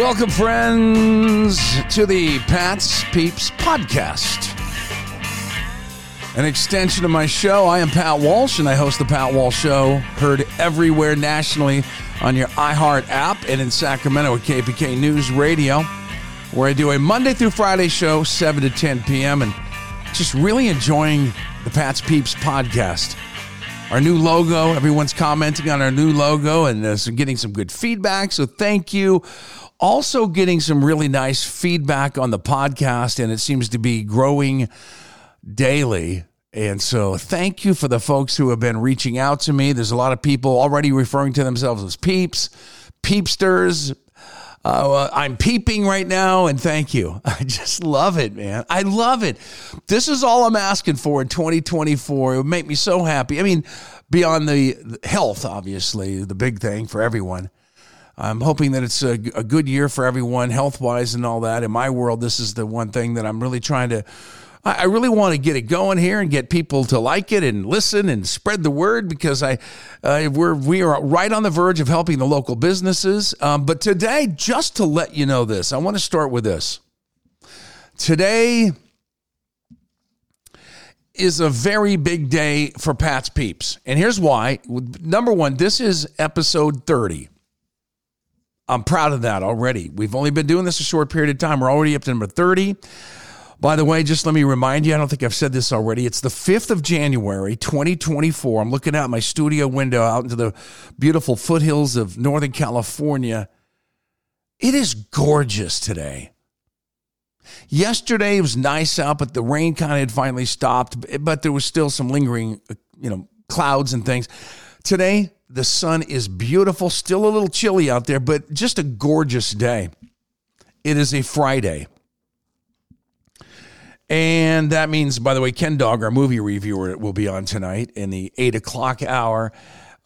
Welcome, friends, to the Pat's Peeps podcast. An extension of my show. I am Pat Walsh, and I host the Pat Walsh Show, heard everywhere nationally on your iHeart app and in Sacramento at KFBK News Radio, where I do a Monday through Friday show, 7 to 10 p.m., and just really enjoying the Pat's Peeps podcast. Our new logo, everyone's commenting on our new logo and uh, getting some good feedback. So thank you also getting some really nice feedback on the podcast, and it seems to be growing daily. And so, thank you for the folks who have been reaching out to me. There's a lot of people already referring to themselves as peeps, peepsters. Uh, I'm peeping right now, and thank you. I just love it, man. I love it. This is all I'm asking for in 2024. It would make me so happy. I mean, beyond the health, obviously, the big thing for everyone. I'm hoping that it's a, a good year for everyone, health wise, and all that. In my world, this is the one thing that I'm really trying to. I really want to get it going here and get people to like it and listen and spread the word because I uh, we're we are right on the verge of helping the local businesses. Um, but today, just to let you know this, I want to start with this. Today is a very big day for Pat's Peeps, and here's why. Number one, this is episode thirty. I'm proud of that already. We've only been doing this a short period of time. We're already up to number 30. By the way, just let me remind you, I don't think I've said this already. It's the 5th of January, 2024. I'm looking out my studio window out into the beautiful foothills of Northern California. It is gorgeous today. Yesterday it was nice out, but the rain kind of had finally stopped, but there was still some lingering, you know, clouds and things. Today, the sun is beautiful, still a little chilly out there, but just a gorgeous day. It is a Friday. And that means, by the way, Ken Dog, our movie reviewer, will be on tonight in the eight o'clock hour.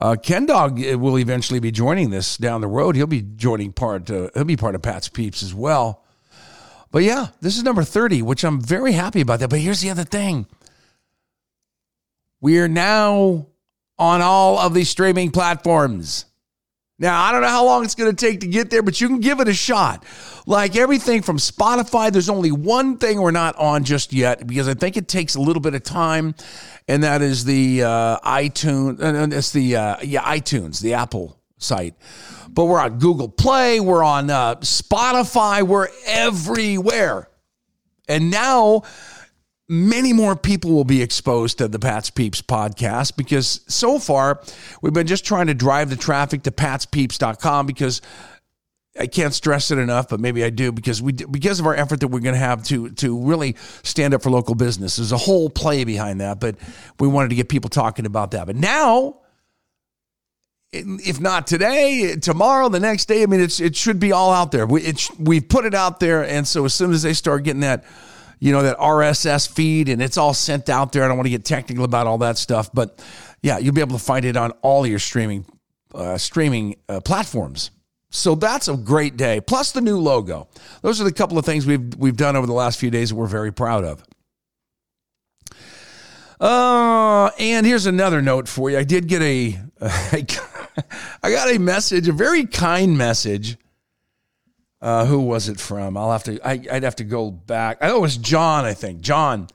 Uh, Ken Dog uh, will eventually be joining this down the road. He'll be joining part. Uh, he'll be part of Pat's Peeps as well. But yeah, this is number thirty, which I'm very happy about that. But here's the other thing: we are now on all of these streaming platforms. Now, I don't know how long it's going to take to get there, but you can give it a shot. Like everything from Spotify, there's only one thing we're not on just yet because I think it takes a little bit of time, and that is the uh, iTunes. And it's the uh, yeah iTunes, the Apple site. But we're on Google Play, we're on uh, Spotify, we're everywhere, and now many more people will be exposed to the Pat's Peeps podcast because so far we've been just trying to drive the traffic to patspeeps.com because I can't stress it enough, but maybe I do because we because of our effort that we're going to have to to really stand up for local business. There's a whole play behind that, but we wanted to get people talking about that. But now if not today, tomorrow, the next day, I mean, it's it should be all out there. We we've put it out there, and so as soon as they start getting that you know, that RSS feed and it's all sent out there. I don't want to get technical about all that stuff, but yeah, you'll be able to find it on all your streaming uh, streaming uh, platforms. So that's a great day. Plus the new logo. Those are the couple of things we've we've done over the last few days that we're very proud of. Uh, and here's another note for you. I did get a, I got a message, a very kind message uh, who was it from? I'll have to. I, would have to go back. Oh, it was John. I think John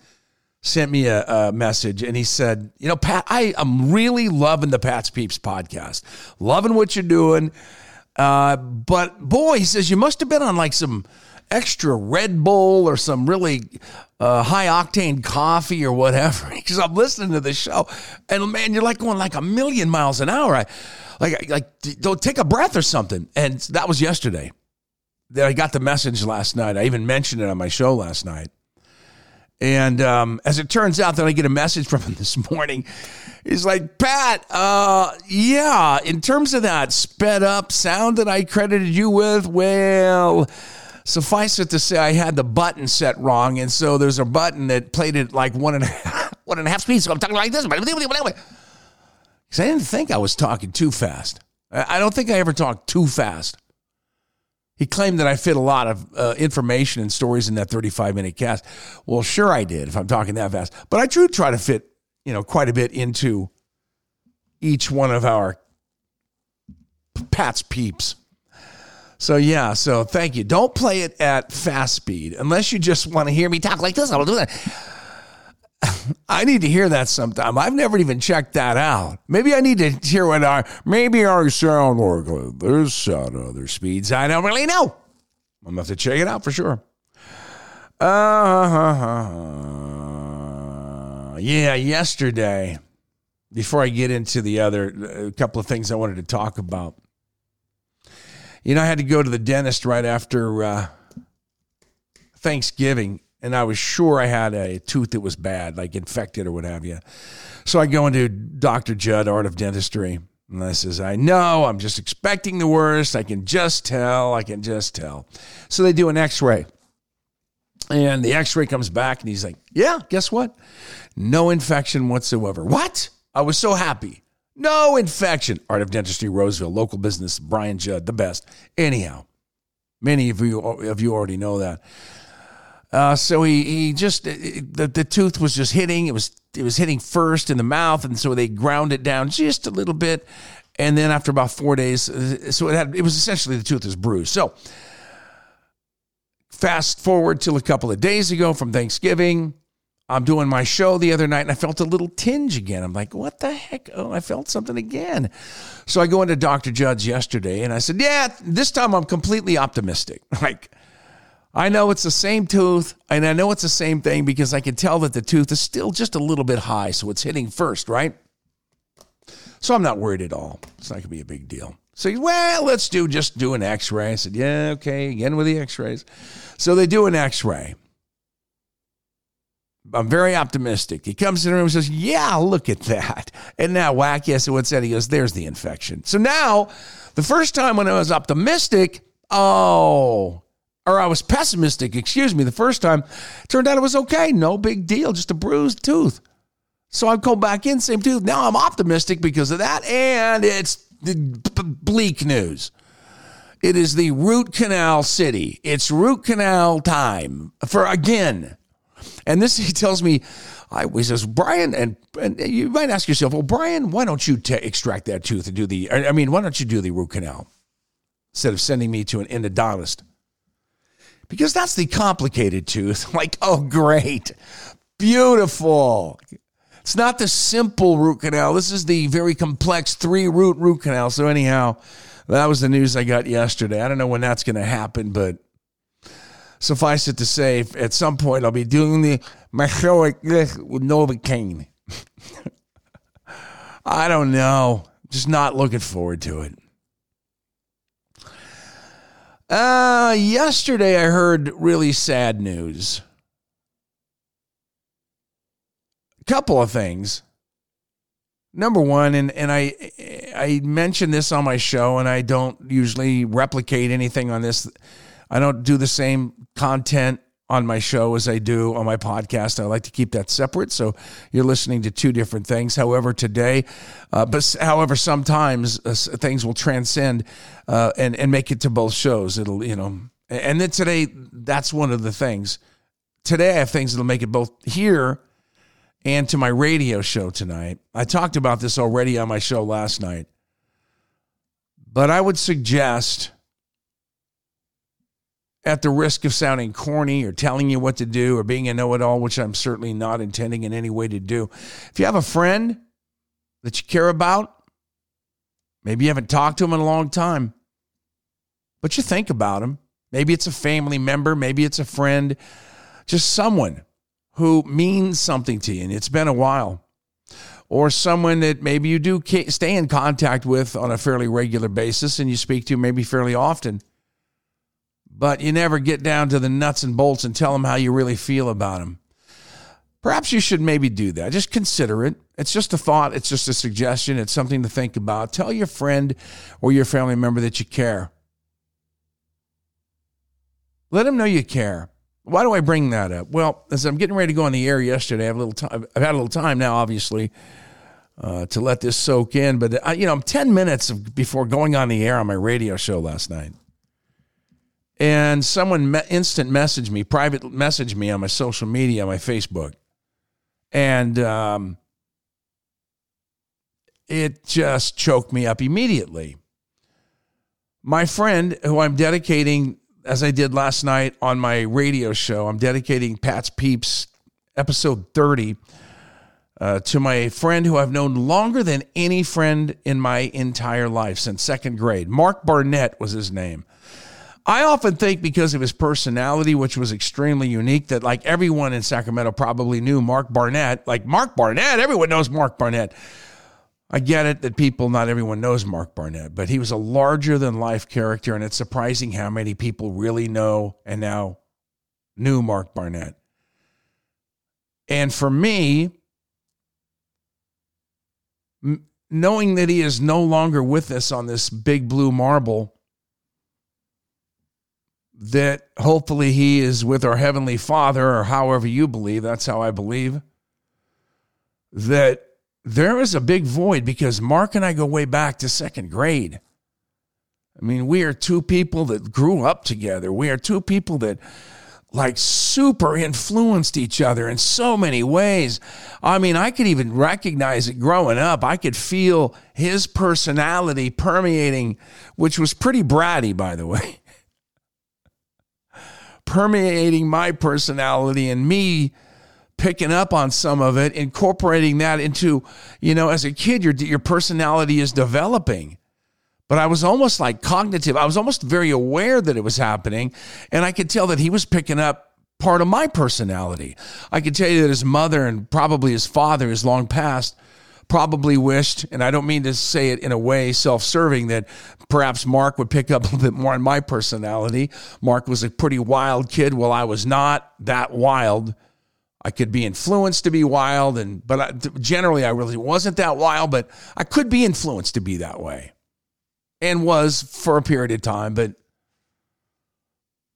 sent me a, a, message and he said, "You know, Pat, I am really loving the Pat's Peeps podcast. Loving what you're doing, uh, but boy, he says you must have been on like some." extra Red Bull or some really uh, high octane coffee or whatever because I'm listening to the show and man, you're like going like a million miles an hour. I, like like don't take a breath or something. And that was yesterday that I got the message last night. I even mentioned it on my show last night. And um, as it turns out, then I get a message from him this morning. He's like, Pat, uh, yeah, in terms of that sped up sound that I credited you with, well, suffice it to say, I had the button set wrong. And so there's a button that played it like one and a half, one and a half speed. So I'm talking like this. Because I didn't think I was talking too fast. I don't think I ever talked too fast. He claimed that I fit a lot of uh, information and stories in that 35 minute cast. Well, sure I did if I'm talking that fast. But I do try to fit, you know, quite a bit into each one of our Pat's peeps. So yeah, so thank you. Don't play it at fast speed unless you just want to hear me talk like this. I will do that. I need to hear that sometime. I've never even checked that out. Maybe I need to hear what our maybe our sound like this at other speeds. I don't really know. I'm gonna have to check it out for sure. Uh, yeah, yesterday, before I get into the other couple of things I wanted to talk about. You know, I had to go to the dentist right after uh, Thanksgiving, and I was sure I had a tooth that was bad, like infected or what have you. So I go into Dr. Judd, Art of Dentistry, and I says, I know, I'm just expecting the worst. I can just tell, I can just tell. So they do an x ray. And the x ray comes back, and he's like, Yeah, guess what? No infection whatsoever. What? I was so happy. No infection. Art of Dentistry, Roseville, local business, Brian Judd, the best. Anyhow, many of you of you already know that. Uh, so he he just the the tooth was just hitting. It was it was hitting first in the mouth, and so they ground it down just a little bit, and then after about four days, uh, so it had it was essentially the tooth was bruised. So fast forward till a couple of days ago from Thanksgiving. I'm doing my show the other night and I felt a little tinge again. I'm like, what the heck? Oh, I felt something again. So I go into Dr. Judd's yesterday and I said, yeah, this time I'm completely optimistic. Like, I know it's the same tooth and I know it's the same thing because I can tell that the tooth is still just a little bit high. So it's hitting first, right? So I'm not worried at all. It's not going to be a big deal. So, well, let's do just do an x ray. I said, yeah, okay, again with the x rays. So they do an x ray. I'm very optimistic. He comes in the room and says, Yeah, look at that. And now, whack, yes, so what's that? He goes, There's the infection. So now, the first time when I was optimistic, oh, or I was pessimistic, excuse me, the first time, turned out it was okay. No big deal, just a bruised tooth. So I go back in, same tooth. Now I'm optimistic because of that. And it's bleak news. It is the root canal city. It's root canal time for again and this, he tells me, I, he says, Brian, and, and you might ask yourself, well, Brian, why don't you t- extract that tooth and do the, I mean, why don't you do the root canal instead of sending me to an endodontist? Because that's the complicated tooth. like, oh, great, beautiful. It's not the simple root canal. This is the very complex three root root canal. So, anyhow, that was the news I got yesterday. I don't know when that's going to happen, but suffice it to say, at some point I'll be doing the this with Novocaine. I don't know. Just not looking forward to it. Uh, yesterday I heard really sad news. A couple of things. Number one, and, and I I mentioned this on my show, and I don't usually replicate anything on this I don't do the same content on my show as I do on my podcast. I like to keep that separate. So you're listening to two different things. However, today, uh, but however, sometimes uh, things will transcend uh, and and make it to both shows. It'll you know, and then today that's one of the things. Today I have things that'll make it both here and to my radio show tonight. I talked about this already on my show last night, but I would suggest at the risk of sounding corny or telling you what to do or being a know it all, which I'm certainly not intending in any way to do. If you have a friend that you care about, maybe you haven't talked to him in a long time, but you think about him. Maybe it's a family member, maybe it's a friend, just someone who means something to you and it's been a while. Or someone that maybe you do stay in contact with on a fairly regular basis and you speak to maybe fairly often but you never get down to the nuts and bolts and tell them how you really feel about them. Perhaps you should maybe do that. Just consider it. It's just a thought, it's just a suggestion, it's something to think about. Tell your friend or your family member that you care. Let them know you care. Why do I bring that up? Well, as I'm getting ready to go on the air yesterday, I have a little time. I've had a little time now, obviously, uh, to let this soak in. But uh, you know, I'm 10 minutes before going on the air on my radio show last night and someone me- instant messaged me, private messaged me on my social media, my Facebook, and um, it just choked me up immediately. My friend, who I'm dedicating, as I did last night on my radio show, I'm dedicating Pat's Peeps episode 30 uh, to my friend who I've known longer than any friend in my entire life since second grade. Mark Barnett was his name. I often think because of his personality, which was extremely unique, that like everyone in Sacramento probably knew Mark Barnett. Like Mark Barnett, everyone knows Mark Barnett. I get it that people, not everyone knows Mark Barnett, but he was a larger than life character, and it's surprising how many people really know and now knew Mark Barnett. And for me, knowing that he is no longer with us on this big blue marble, that hopefully he is with our Heavenly Father, or however you believe, that's how I believe, that there is a big void because Mark and I go way back to second grade. I mean, we are two people that grew up together. We are two people that like super influenced each other in so many ways. I mean, I could even recognize it growing up. I could feel his personality permeating, which was pretty bratty, by the way, permeating my personality and me picking up on some of it, incorporating that into, you know, as a kid, your, your personality is developing but I was almost like cognitive. I was almost very aware that it was happening. And I could tell that he was picking up part of my personality. I could tell you that his mother and probably his father is long past probably wished, and I don't mean to say it in a way self serving, that perhaps Mark would pick up a little bit more on my personality. Mark was a pretty wild kid. Well, I was not that wild. I could be influenced to be wild, and but I, generally I really wasn't that wild. But I could be influenced to be that way and was for a period of time. But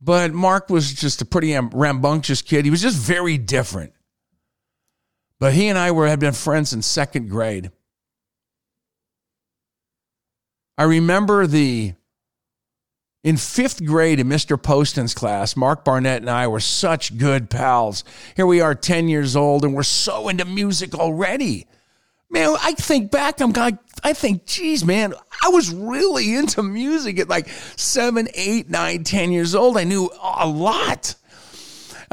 but Mark was just a pretty rambunctious kid. He was just very different. But he and I were had been friends in second grade. I remember the in fifth grade in Mr. Poston's class, Mark Barnett and I were such good pals. Here we are, 10 years old, and we're so into music already man, I think back, I'm like, I think, geez, man, I was really into music at like seven, eight, nine, ten years old. I knew a lot.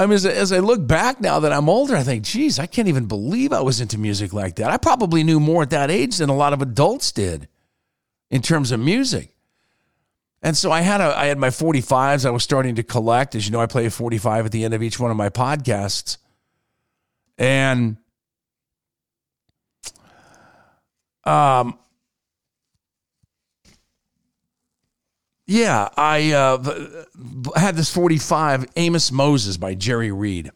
I mean, as, as I look back now that I'm older, I think, geez, I can't even believe I was into music like that. I probably knew more at that age than a lot of adults did in terms of music. And so I had a I had my 45s I was starting to collect. As you know, I play a 45 at the end of each one of my podcasts. And Um, yeah, I uh, had this 45 Amos Moses by Jerry Reed.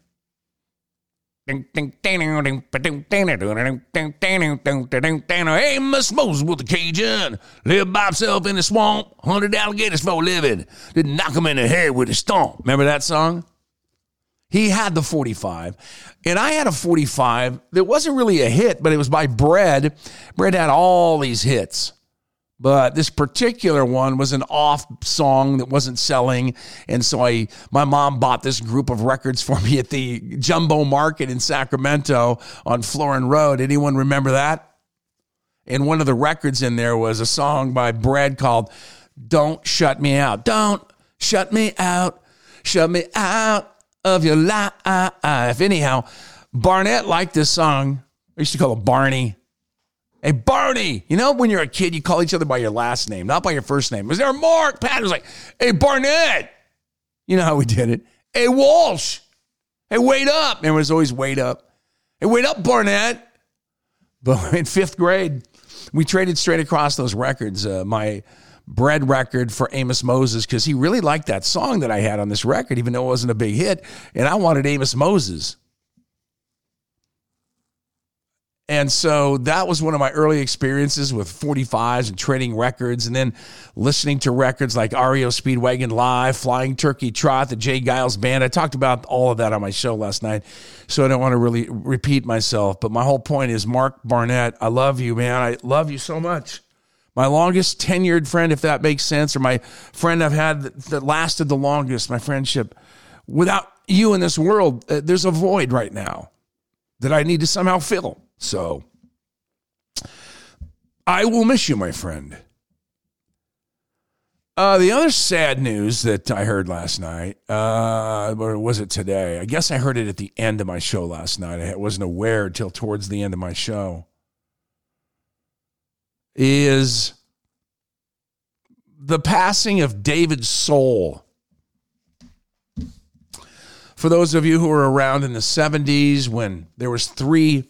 Amos Moses with the Cajun lived by himself in the swamp, hunted alligators for a living, didn't knock him in the head with a stomp. Remember that song? He had the 45, and I had a 45 that wasn't really a hit, but it was by Bread. Bread had all these hits. But this particular one was an off song that wasn't selling. And so I my mom bought this group of records for me at the Jumbo Market in Sacramento on Florin Road. Anyone remember that? And one of the records in there was a song by Bread called Don't Shut Me Out. Don't shut me out. Shut me out of your life. Anyhow, Barnett liked this song. I used to call him Barney. Hey, Barney. You know, when you're a kid, you call each other by your last name, not by your first name. Was there a Mark? Pat was like, hey, Barnett. You know how we did it. Hey, Walsh. Hey, wait up. And it was always wait up. Hey, wait up, Barnett. But in fifth grade, we traded straight across those records. Uh, my bread record for Amos Moses because he really liked that song that I had on this record, even though it wasn't a big hit. And I wanted Amos Moses. And so that was one of my early experiences with 45s and trading records and then listening to records like REO Speedwagon Live, Flying Turkey Trot, the J. Geils Band. I talked about all of that on my show last night, so I don't want to really repeat myself. But my whole point is Mark Barnett, I love you, man. I love you so much my longest tenured friend, if that makes sense, or my friend I've had that, lasted the longest, my friendship. Without you in this world, uh, there's a void right now that I need to somehow fill. So I will miss you, my friend. Uh, the other sad news that I heard last night, uh, or was it today? I guess I heard it at the end of my show last night. I wasn't aware until towards the end of my show. Is the passing of David Soul. For those of you who were around in the 70s when there was three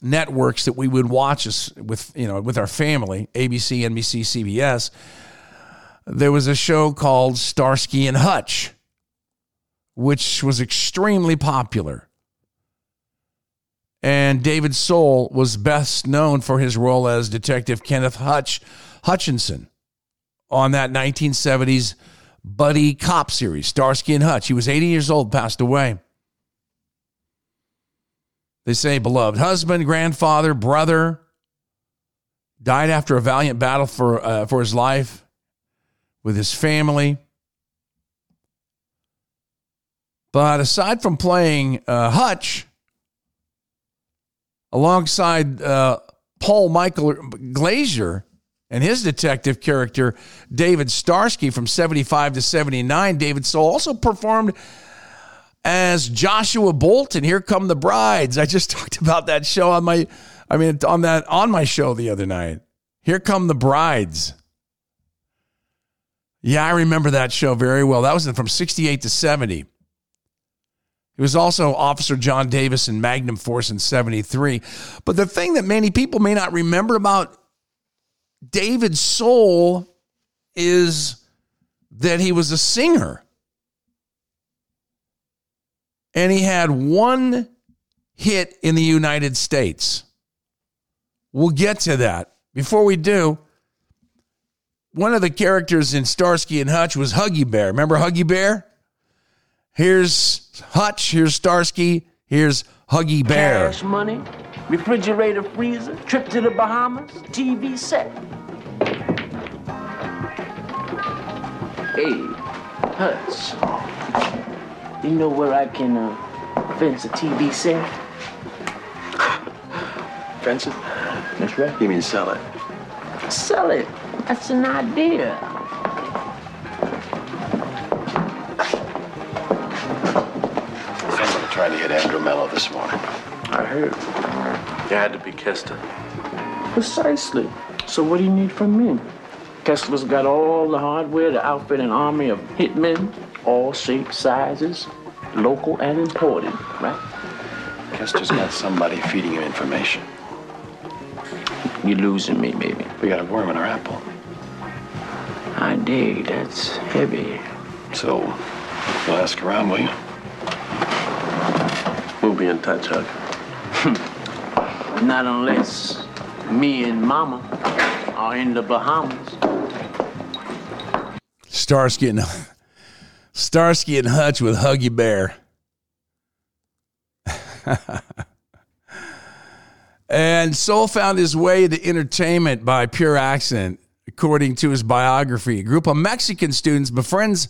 networks that we would watch us with, you know, with our family, ABC, NBC, CBS there was a show called Starsky and Hutch, which was extremely popular. And David Soul was best known for his role as Detective Kenneth Hutch Hutchinson on that 1970s buddy cop series, Starsky and Hutch. He was 80 years old, passed away. They say beloved husband, grandfather, brother, died after a valiant battle for, uh, for his life with his family. But aside from playing uh, Hutch alongside uh, Paul Michael Glaser and his detective character, David Starsky from 75 to 79, David Soul also performed as Joshua Bolt on. Here come the brides. I just talked about that show on my, I mean, on that on my show the other night. Here come the brides. Yeah, I remember that show very well. That was from 68 to 70. It was also Officer John Davis in Magnum Force in 73. But the thing that many people may not remember about David Soul is that he was a singer. And he had one hit in the United States. We'll get to that. Before we do, one of the characters in Starsky and Hutch was Huggy Bear. Remember Huggy Bear? Here's Hutch, here's Starsky, here's Huggy Bear. Cash money, refrigerator freezer, trip to the Bahamas, TV set. Hey, Hutch, you know where I can uh, fence a TV set? Fence it? That's right. You mean sell it? Sell it. That's an idea. Somebody tried to hit Andrew Mello this morning. I heard. You had to be Kester. Precisely. So what do you need from me? Kessler's got all the hardware to outfit an army of hitmen, all shapes, sizes, local and imported, right? Kester's got somebody feeding him information. You're losing me, maybe. We got a worm in our apple. I dig. That's heavy. So, you'll ask around, will you? We'll be in touch, Huck. Not unless me and Mama are in the Bahamas. Starsky and Starsky and Hutch with Huggy Bear. and Soul found his way to entertainment by pure accident according to his biography. A group of Mexican students befriends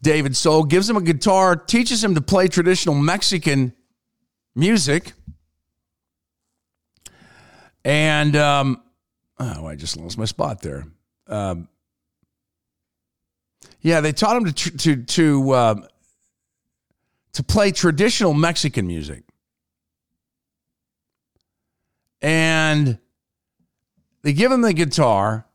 David Soul, gives him a guitar, teaches him to play traditional Mexican music. And, um, oh, I just lost my spot there. Um, yeah, they taught him to to to uh, to play traditional Mexican music, and they give him the guitar,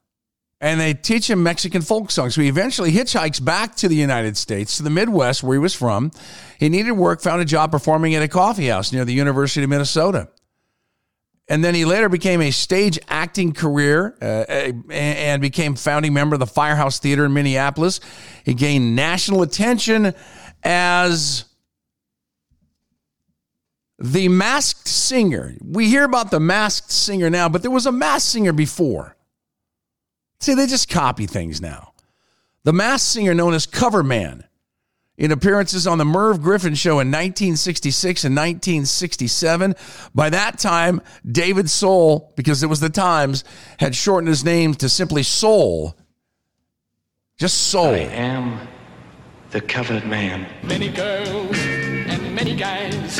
and they teach him Mexican folk songs. So he eventually hitchhikes back to the United States, to the Midwest where he was from. He needed work, found a job performing at a coffee house near the University of Minnesota. And then he later became a stage acting career uh, and became founding member of the Firehouse Theater in Minneapolis. He gained national attention as the masked singer. We hear about the masked singer now, but there was a masked singer before. See, they just copy things now. The masked singer known as Coverman in appearances on the Merv Griffin show in 1966 and 1967. By that time, David Soul, because it was the Times, had shortened his name to simply Soul. Just Soul. I am the covered man. Many girls and many guys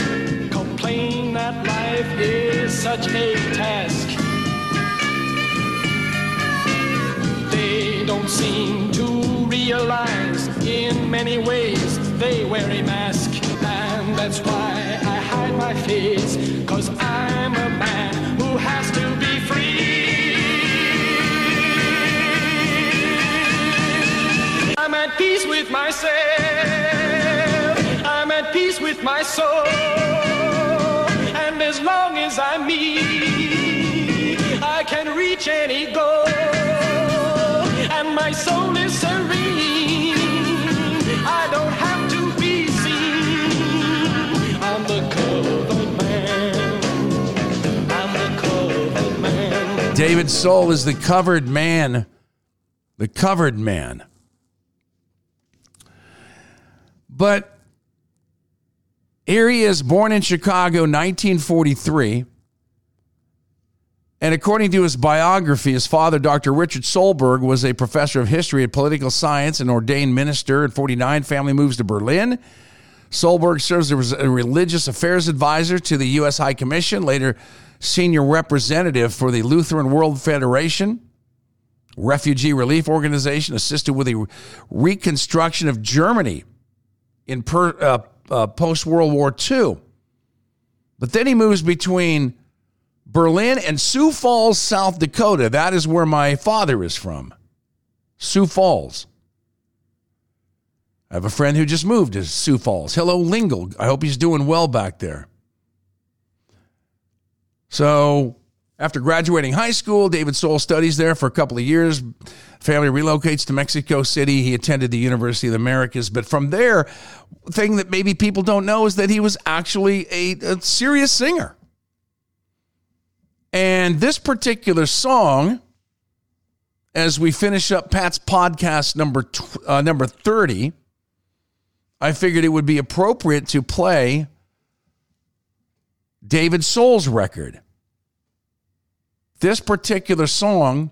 complain that life is such a task. They don't seem to realize in many ways they wear a mask. And that's why I hide my face. Cause I'm a man who has to be free. I'm at peace with myself. I'm at peace with my soul. And as long as I'm me, I can reach any goal. David Soul is the covered man. The covered man. But here he is, born in Chicago, 1943. And according to his biography, his father, Dr. Richard Solberg, was a professor of history and political science and ordained minister. In 49, family moves to Berlin. Solberg serves as a religious affairs advisor to the U.S. High Commission, later senior representative for the Lutheran World Federation, refugee relief organization, assisted with the reconstruction of Germany in per, uh, uh, post World War II. But then he moves between Berlin and Sioux Falls, South Dakota. That is where my father is from. Sioux Falls. I have a friend who just moved to Sioux Falls. Hello, Lingle. I hope he's doing well back there. So, after graduating high school, David Soul studies there for a couple of years. Family relocates to Mexico City. He attended the University of the Americas. But from there, thing that maybe people don't know is that he was actually a, a serious singer. And this particular song, as we finish up Pat's podcast number tw- uh, number 30, I figured it would be appropriate to play David Soul's record. This particular song,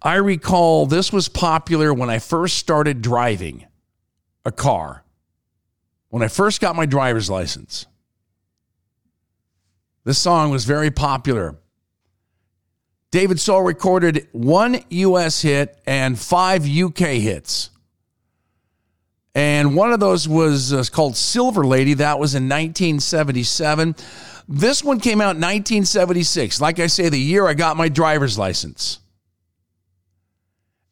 I recall this was popular when I first started driving a car, when I first got my driver's license. This song was very popular. David Soul recorded one US hit and five UK hits. And one of those was uh, called Silver Lady. That was in 1977. This one came out in 1976. Like I say, the year I got my driver's license.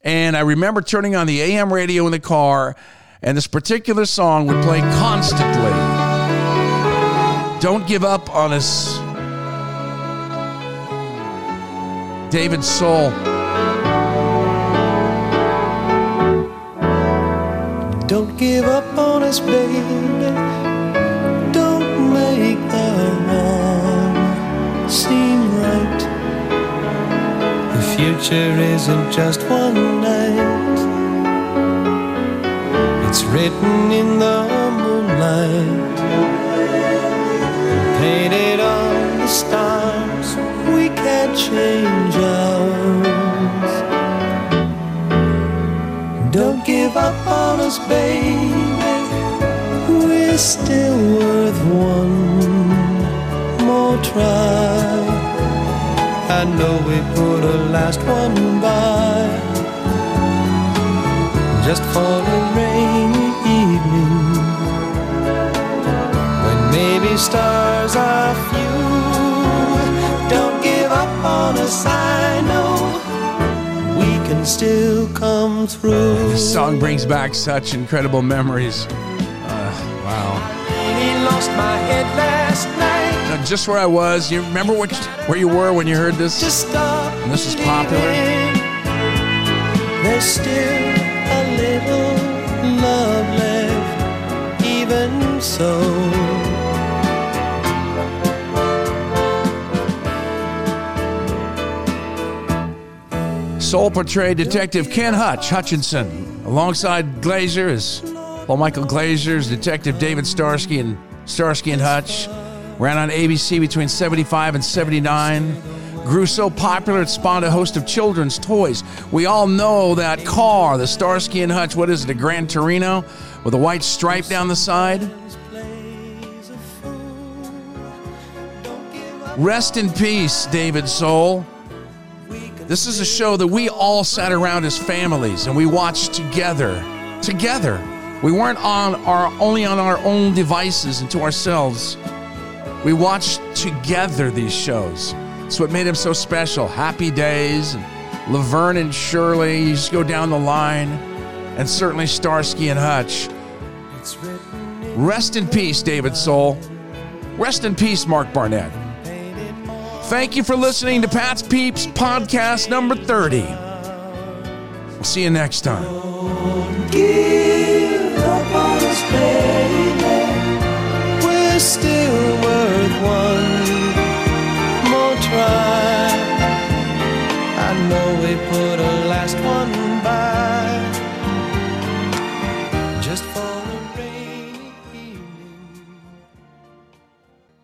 And I remember turning on the AM radio in the car, and this particular song would play constantly. Don't give up on us. David Soul. Don't give up on us, baby. Don't make the wrong seem right. The future isn't just one night, it's written in the moonlight, painted on the stars. We can't change ours. Don't give up on us, baby. We're still worth one more try. I know we put a last one by just for a rainy evening when maybe stars are few. Don't give up on us, I know still come through. This song brings back such incredible memories. Uh, wow. He lost my head last night. Now, just where I was, you remember what, where you were when you heard this? Just stop. And this is popular? There's still a little love left, even so. Soul portrayed Detective Ken Hutch Hutchinson alongside Glaser as Paul Michael Glaser's Detective David Starsky and Starsky and Hutch ran on ABC between 75 and 79. Grew so popular it spawned a host of children's toys. We all know that car, the Starsky and Hutch. What is it, a Grand Torino with a white stripe down the side? Rest in peace, David Soul. This is a show that we all sat around as families and we watched together. Together. We weren't on our only on our own devices and to ourselves. We watched together these shows. That's what made them so special. Happy Days, and Laverne and Shirley, you just go down the line, and certainly Starsky and Hutch. Rest in peace, David Soul. Rest in peace, Mark Barnett. Thank you for listening to Pat's Peeps podcast number 30. We'll see you next time. Try. I know we put a last one